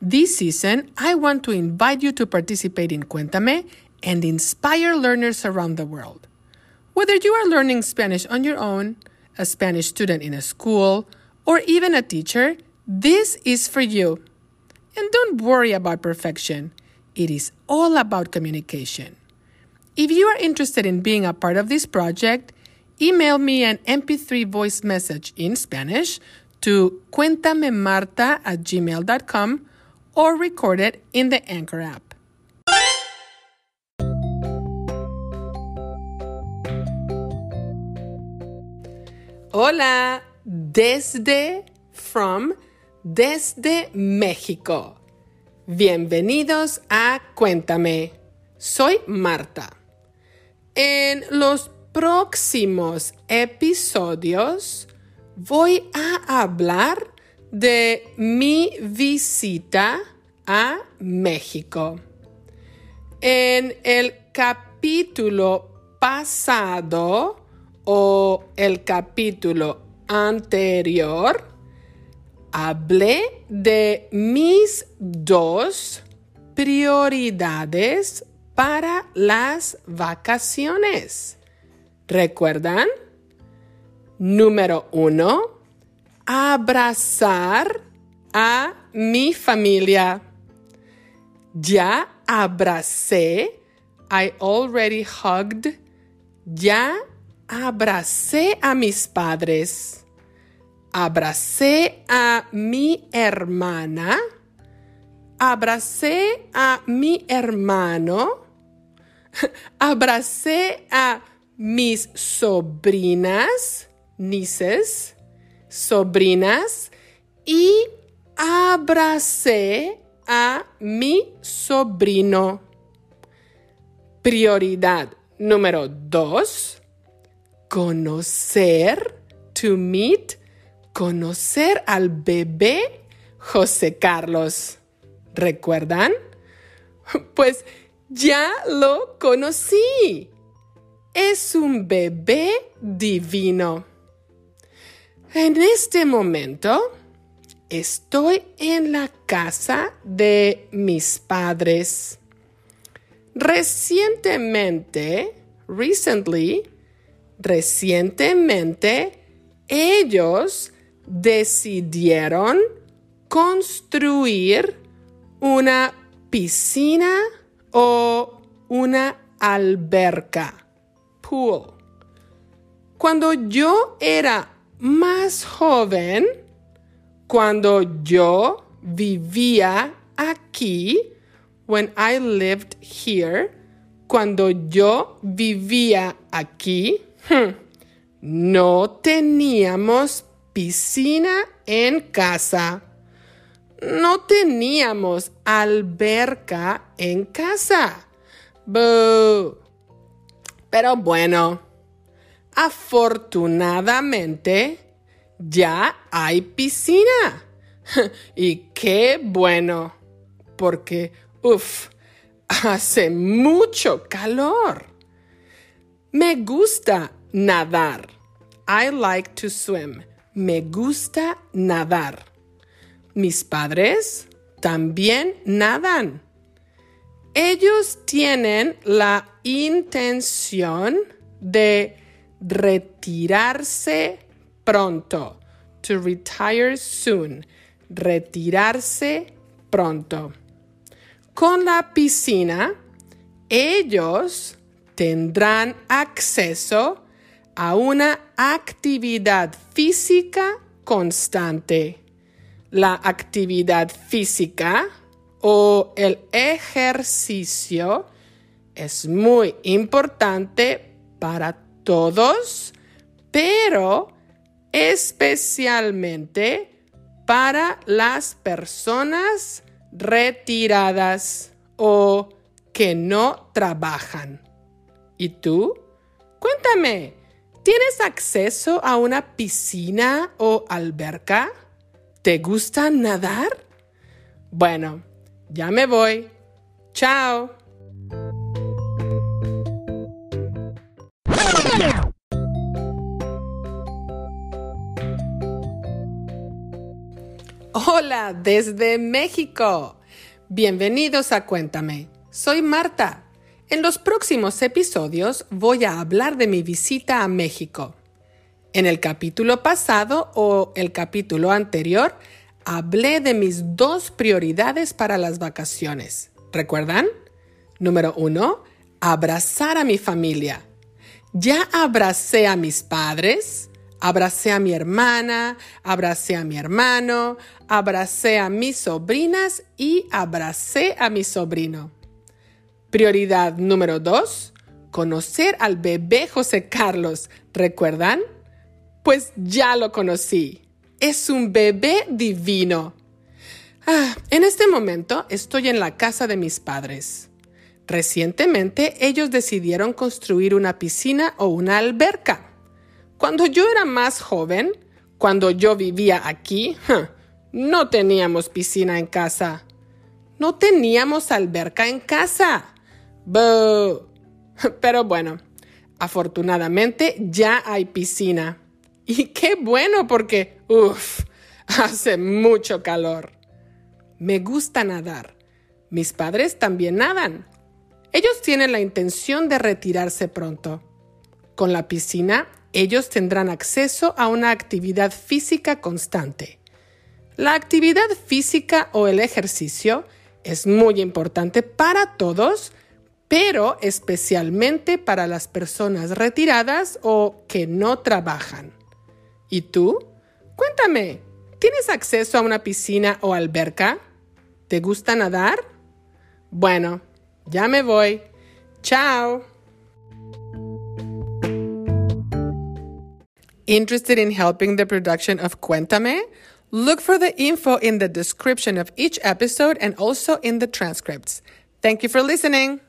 This season, I want to invite you to participate in Cuéntame and inspire learners around the world. Whether you are learning Spanish on your own, a Spanish student in a school, or even a teacher, this is for you. And don't worry about perfection. It is all about communication. If you are interested in being a part of this project, email me an MP3 voice message in Spanish to cuentamemarta at gmail.com or record it in the Anchor app. Hola, desde, from, desde México. Bienvenidos a Cuéntame. Soy Marta. En los próximos episodios voy a hablar de mi visita a México. En el capítulo pasado o el capítulo anterior, hablé de mis dos prioridades para las vacaciones. ¿Recuerdan? Número uno, abrazar a mi familia. Ya abracé. I already hugged. Ya abracé a mis padres. Abracé a mi hermana. Abracé a mi hermano. Abracé a mis sobrinas, nieces, sobrinas y abracé a mi sobrino. Prioridad número dos, conocer, to meet, conocer al bebé José Carlos. ¿Recuerdan? Pues ya lo conocí. Es un bebé divino. En este momento estoy en la casa de mis padres. Recientemente, recently, recientemente, ellos decidieron construir una piscina o una alberca, pool. Cuando yo era más joven, cuando yo vivía aquí, when I lived here, cuando yo vivía aquí, hmm, no teníamos piscina en casa. No teníamos alberca en casa. Pero bueno, afortunadamente ya hay piscina. y qué bueno, porque, uff, hace mucho calor. Me gusta nadar. I like to swim. Me gusta nadar. Mis padres también nadan. Ellos tienen la intención de retirarse pronto. To retire soon. Retirarse pronto. Con la piscina, ellos tendrán acceso a una actividad física constante. La actividad física o el ejercicio es muy importante para todos, pero especialmente para las personas retiradas o que no trabajan. ¿Y tú? Cuéntame, ¿tienes acceso a una piscina o alberca? ¿Te gusta nadar? Bueno, ya me voy. Chao. Hola desde México. Bienvenidos a Cuéntame. Soy Marta. En los próximos episodios voy a hablar de mi visita a México. En el capítulo pasado o el capítulo anterior hablé de mis dos prioridades para las vacaciones. ¿Recuerdan? Número uno, abrazar a mi familia. Ya abracé a mis padres, abracé a mi hermana, abracé a mi hermano, abracé a mis sobrinas y abracé a mi sobrino. Prioridad número dos, conocer al bebé José Carlos. ¿Recuerdan? Pues ya lo conocí. Es un bebé divino. Ah, en este momento estoy en la casa de mis padres. Recientemente ellos decidieron construir una piscina o una alberca. Cuando yo era más joven, cuando yo vivía aquí, no teníamos piscina en casa. No teníamos alberca en casa. Pero bueno, afortunadamente ya hay piscina. Y qué bueno porque, uff, hace mucho calor. Me gusta nadar. Mis padres también nadan. Ellos tienen la intención de retirarse pronto. Con la piscina, ellos tendrán acceso a una actividad física constante. La actividad física o el ejercicio es muy importante para todos, pero especialmente para las personas retiradas o que no trabajan. ¿Y tú? Cuéntame, ¿tienes acceso a una piscina o alberca? ¿Te gusta nadar? Bueno, ya me voy. Chao. Interested in helping the production of Cuéntame? Look for the info in the description of each episode and also in the transcripts. Thank you for listening.